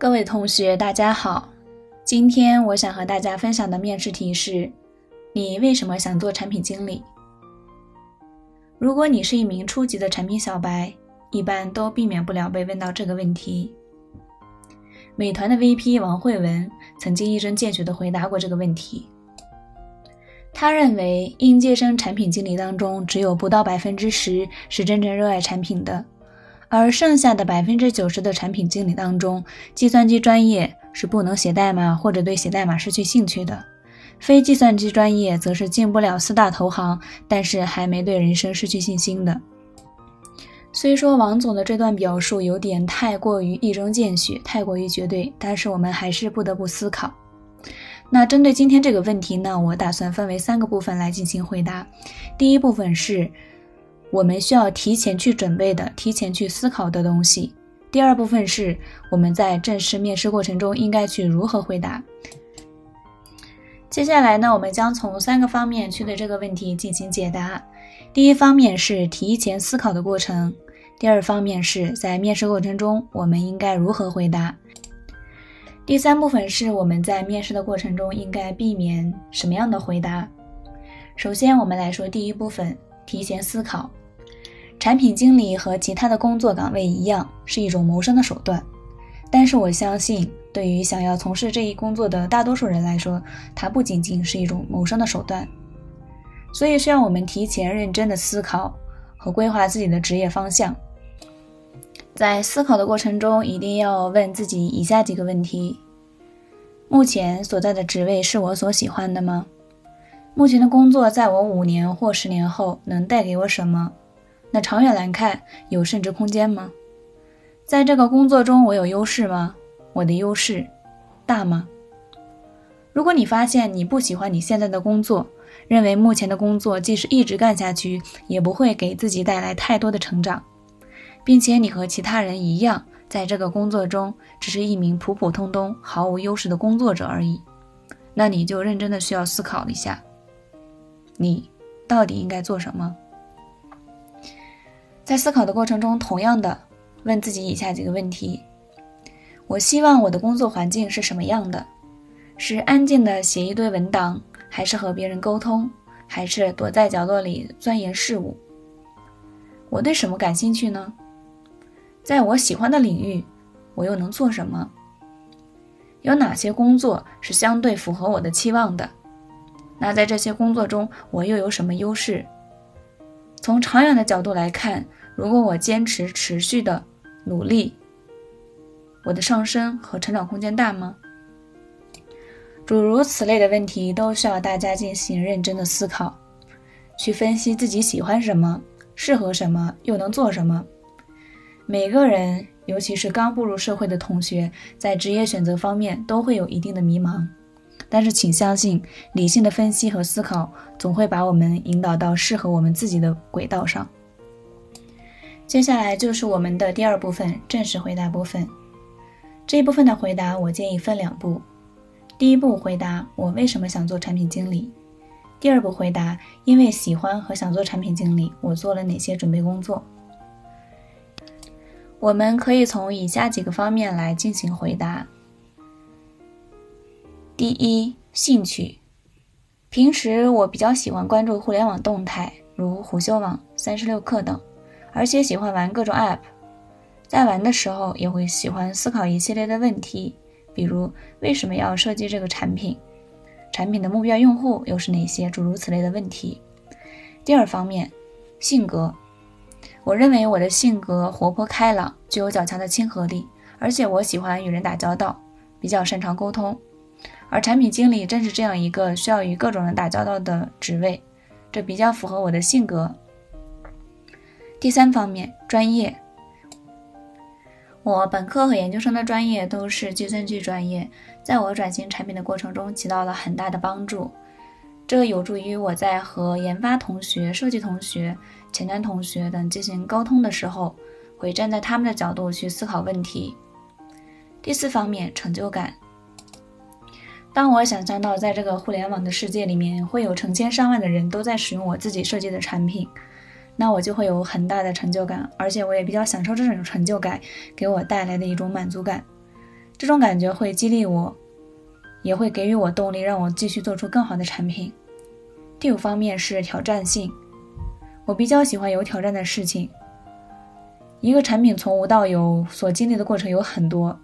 各位同学，大家好。今天我想和大家分享的面试题是：你为什么想做产品经理？如果你是一名初级的产品小白，一般都避免不了被问到这个问题。美团的 VP 王慧文曾经一针见血地回答过这个问题。他认为，应届生产品经理当中，只有不到百分之十是真正热爱产品的。而剩下的百分之九十的产品经理当中，计算机专业是不能写代码或者对写代码失去兴趣的，非计算机专业则是进不了四大投行，但是还没对人生失去信心的。虽说王总的这段表述有点太过于一针见血，太过于绝对，但是我们还是不得不思考。那针对今天这个问题呢，我打算分为三个部分来进行回答。第一部分是。我们需要提前去准备的、提前去思考的东西。第二部分是我们在正式面试过程中应该去如何回答。接下来呢，我们将从三个方面去对这个问题进行解答。第一方面是提前思考的过程，第二方面是在面试过程中我们应该如何回答。第三部分是我们在面试的过程中应该避免什么样的回答。首先，我们来说第一部分，提前思考。产品经理和其他的工作岗位一样，是一种谋生的手段。但是我相信，对于想要从事这一工作的大多数人来说，它不仅仅是一种谋生的手段。所以需要我们提前认真的思考和规划自己的职业方向。在思考的过程中，一定要问自己以下几个问题：目前所在的职位是我所喜欢的吗？目前的工作在我五年或十年后能带给我什么？那长远来看，有升值空间吗？在这个工作中，我有优势吗？我的优势大吗？如果你发现你不喜欢你现在的工作，认为目前的工作即使一直干下去，也不会给自己带来太多的成长，并且你和其他人一样，在这个工作中只是一名普普通通、毫无优势的工作者而已，那你就认真的需要思考一下，你到底应该做什么？在思考的过程中，同样的问自己以下几个问题：我希望我的工作环境是什么样的？是安静的写一堆文档，还是和别人沟通，还是躲在角落里钻研事务？我对什么感兴趣呢？在我喜欢的领域，我又能做什么？有哪些工作是相对符合我的期望的？那在这些工作中，我又有什么优势？从长远的角度来看。如果我坚持持续的努力，我的上升和成长空间大吗？诸如此类的问题都需要大家进行认真的思考，去分析自己喜欢什么，适合什么，又能做什么。每个人，尤其是刚步入社会的同学，在职业选择方面都会有一定的迷茫，但是请相信，理性的分析和思考总会把我们引导到适合我们自己的轨道上。接下来就是我们的第二部分正式回答部分。这一部分的回答，我建议分两步：第一步回答我为什么想做产品经理；第二步回答因为喜欢和想做产品经理，我做了哪些准备工作。我们可以从以下几个方面来进行回答。第一，兴趣。平时我比较喜欢关注互联网动态，如虎嗅网、三十六氪等。而且喜欢玩各种 App，在玩的时候也会喜欢思考一系列的问题，比如为什么要设计这个产品，产品的目标用户又是哪些，诸如此类的问题。第二方面，性格，我认为我的性格活泼开朗，具有较强的亲和力，而且我喜欢与人打交道，比较擅长沟通。而产品经理正是这样一个需要与各种人打交道的职位，这比较符合我的性格。第三方面，专业。我本科和研究生的专业都是计算机专业，在我转型产品的过程中起到了很大的帮助。这有助于我在和研发同学、设计同学、前端同学等进行沟通的时候，会站在他们的角度去思考问题。第四方面，成就感。当我想象到在这个互联网的世界里面，会有成千上万的人都在使用我自己设计的产品。那我就会有很大的成就感，而且我也比较享受这种成就感给我带来的一种满足感。这种感觉会激励我，也会给予我动力，让我继续做出更好的产品。第五方面是挑战性，我比较喜欢有挑战的事情。一个产品从无到有所经历的过程有很多，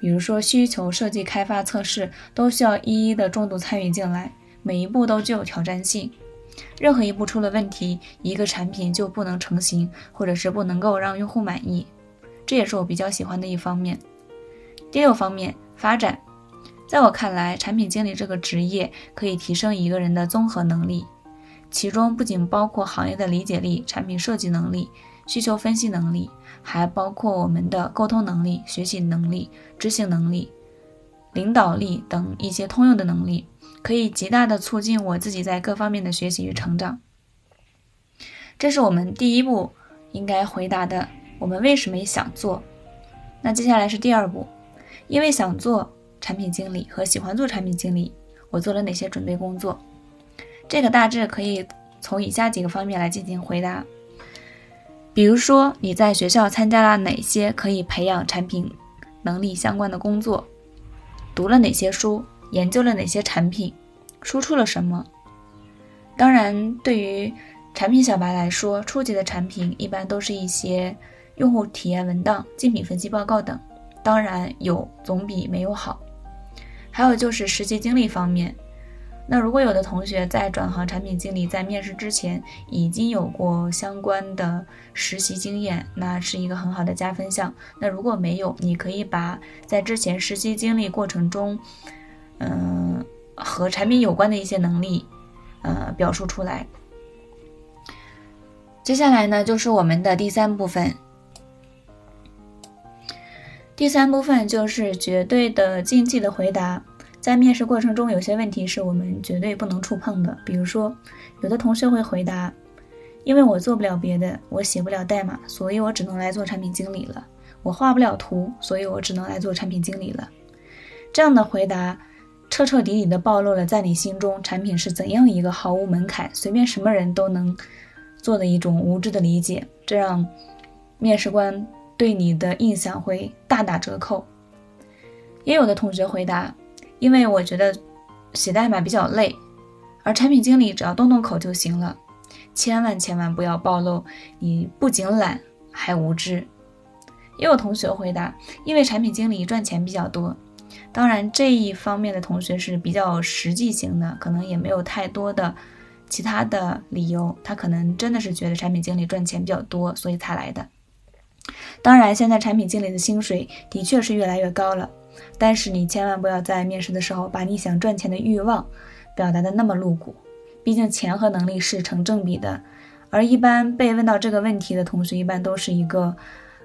比如说需求、设计、开发、测试，都需要一一的重度参与进来，每一步都具有挑战性。任何一步出了问题，一个产品就不能成型，或者是不能够让用户满意，这也是我比较喜欢的一方面。第六方面，发展，在我看来，产品经理这个职业可以提升一个人的综合能力，其中不仅包括行业的理解力、产品设计能力。需求分析能力还包括我们的沟通能力、学习能力、执行能力、领导力等一些通用的能力，可以极大的促进我自己在各方面的学习与成长。这是我们第一步应该回答的：我们为什么想做？那接下来是第二步，因为想做产品经理和喜欢做产品经理，我做了哪些准备工作？这个大致可以从以下几个方面来进行回答。比如说，你在学校参加了哪些可以培养产品能力相关的工作？读了哪些书？研究了哪些产品？输出了什么？当然，对于产品小白来说，初级的产品一般都是一些用户体验文档、竞品分析报告等。当然，有总比没有好。还有就是实习经历方面。那如果有的同学在转行产品经理，在面试之前已经有过相关的实习经验，那是一个很好的加分项。那如果没有，你可以把在之前实习经历过程中，嗯，和产品有关的一些能力，呃，表述出来。接下来呢，就是我们的第三部分。第三部分就是绝对的竞技的回答。在面试过程中，有些问题是我们绝对不能触碰的。比如说，有的同学会回答：“因为我做不了别的，我写不了代码，所以我只能来做产品经理了。我画不了图，所以我只能来做产品经理了。”这样的回答，彻彻底底的暴露了在你心中产品是怎样一个毫无门槛、随便什么人都能做的一种无知的理解。这让面试官对你的印象会大打折扣。也有的同学回答。因为我觉得写代码比较累，而产品经理只要动动口就行了。千万千万不要暴露你不仅懒还无知。也有同学回答，因为产品经理赚钱比较多。当然这一方面的同学是比较实际型的，可能也没有太多的其他的理由，他可能真的是觉得产品经理赚钱比较多，所以才来的。当然，现在产品经理的薪水的确是越来越高了。但是你千万不要在面试的时候把你想赚钱的欲望表达的那么露骨，毕竟钱和能力是成正比的。而一般被问到这个问题的同学，一般都是一个，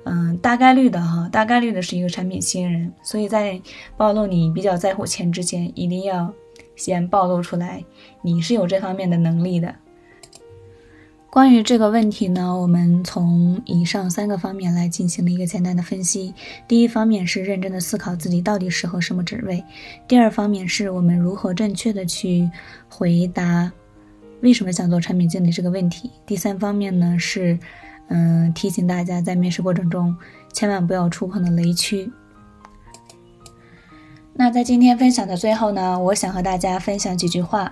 嗯，大概率的哈，大概率的是一个产品新人。所以在暴露你比较在乎钱之前，一定要先暴露出来你是有这方面的能力的。关于这个问题呢，我们从以上三个方面来进行了一个简单的分析。第一方面是认真的思考自己到底适合什么职位；第二方面是我们如何正确的去回答为什么想做产品经理这个问题；第三方面呢是，嗯，提醒大家在面试过程中千万不要触碰的雷区。那在今天分享的最后呢，我想和大家分享几句话。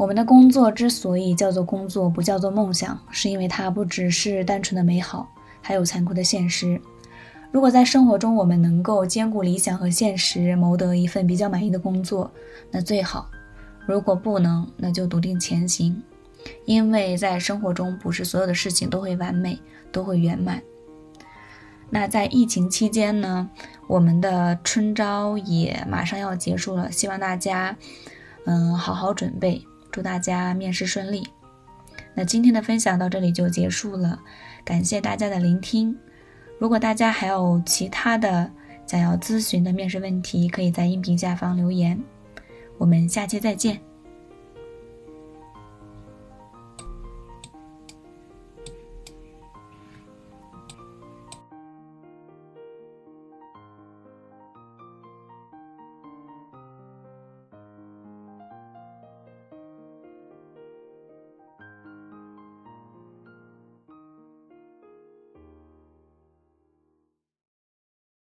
我们的工作之所以叫做工作，不叫做梦想，是因为它不只是单纯的美好，还有残酷的现实。如果在生活中我们能够兼顾理想和现实，谋得一份比较满意的工作，那最好；如果不能，那就笃定前行，因为在生活中不是所有的事情都会完美，都会圆满。那在疫情期间呢，我们的春招也马上要结束了，希望大家，嗯，好好准备。祝大家面试顺利。那今天的分享到这里就结束了，感谢大家的聆听。如果大家还有其他的想要咨询的面试问题，可以在音频下方留言。我们下期再见。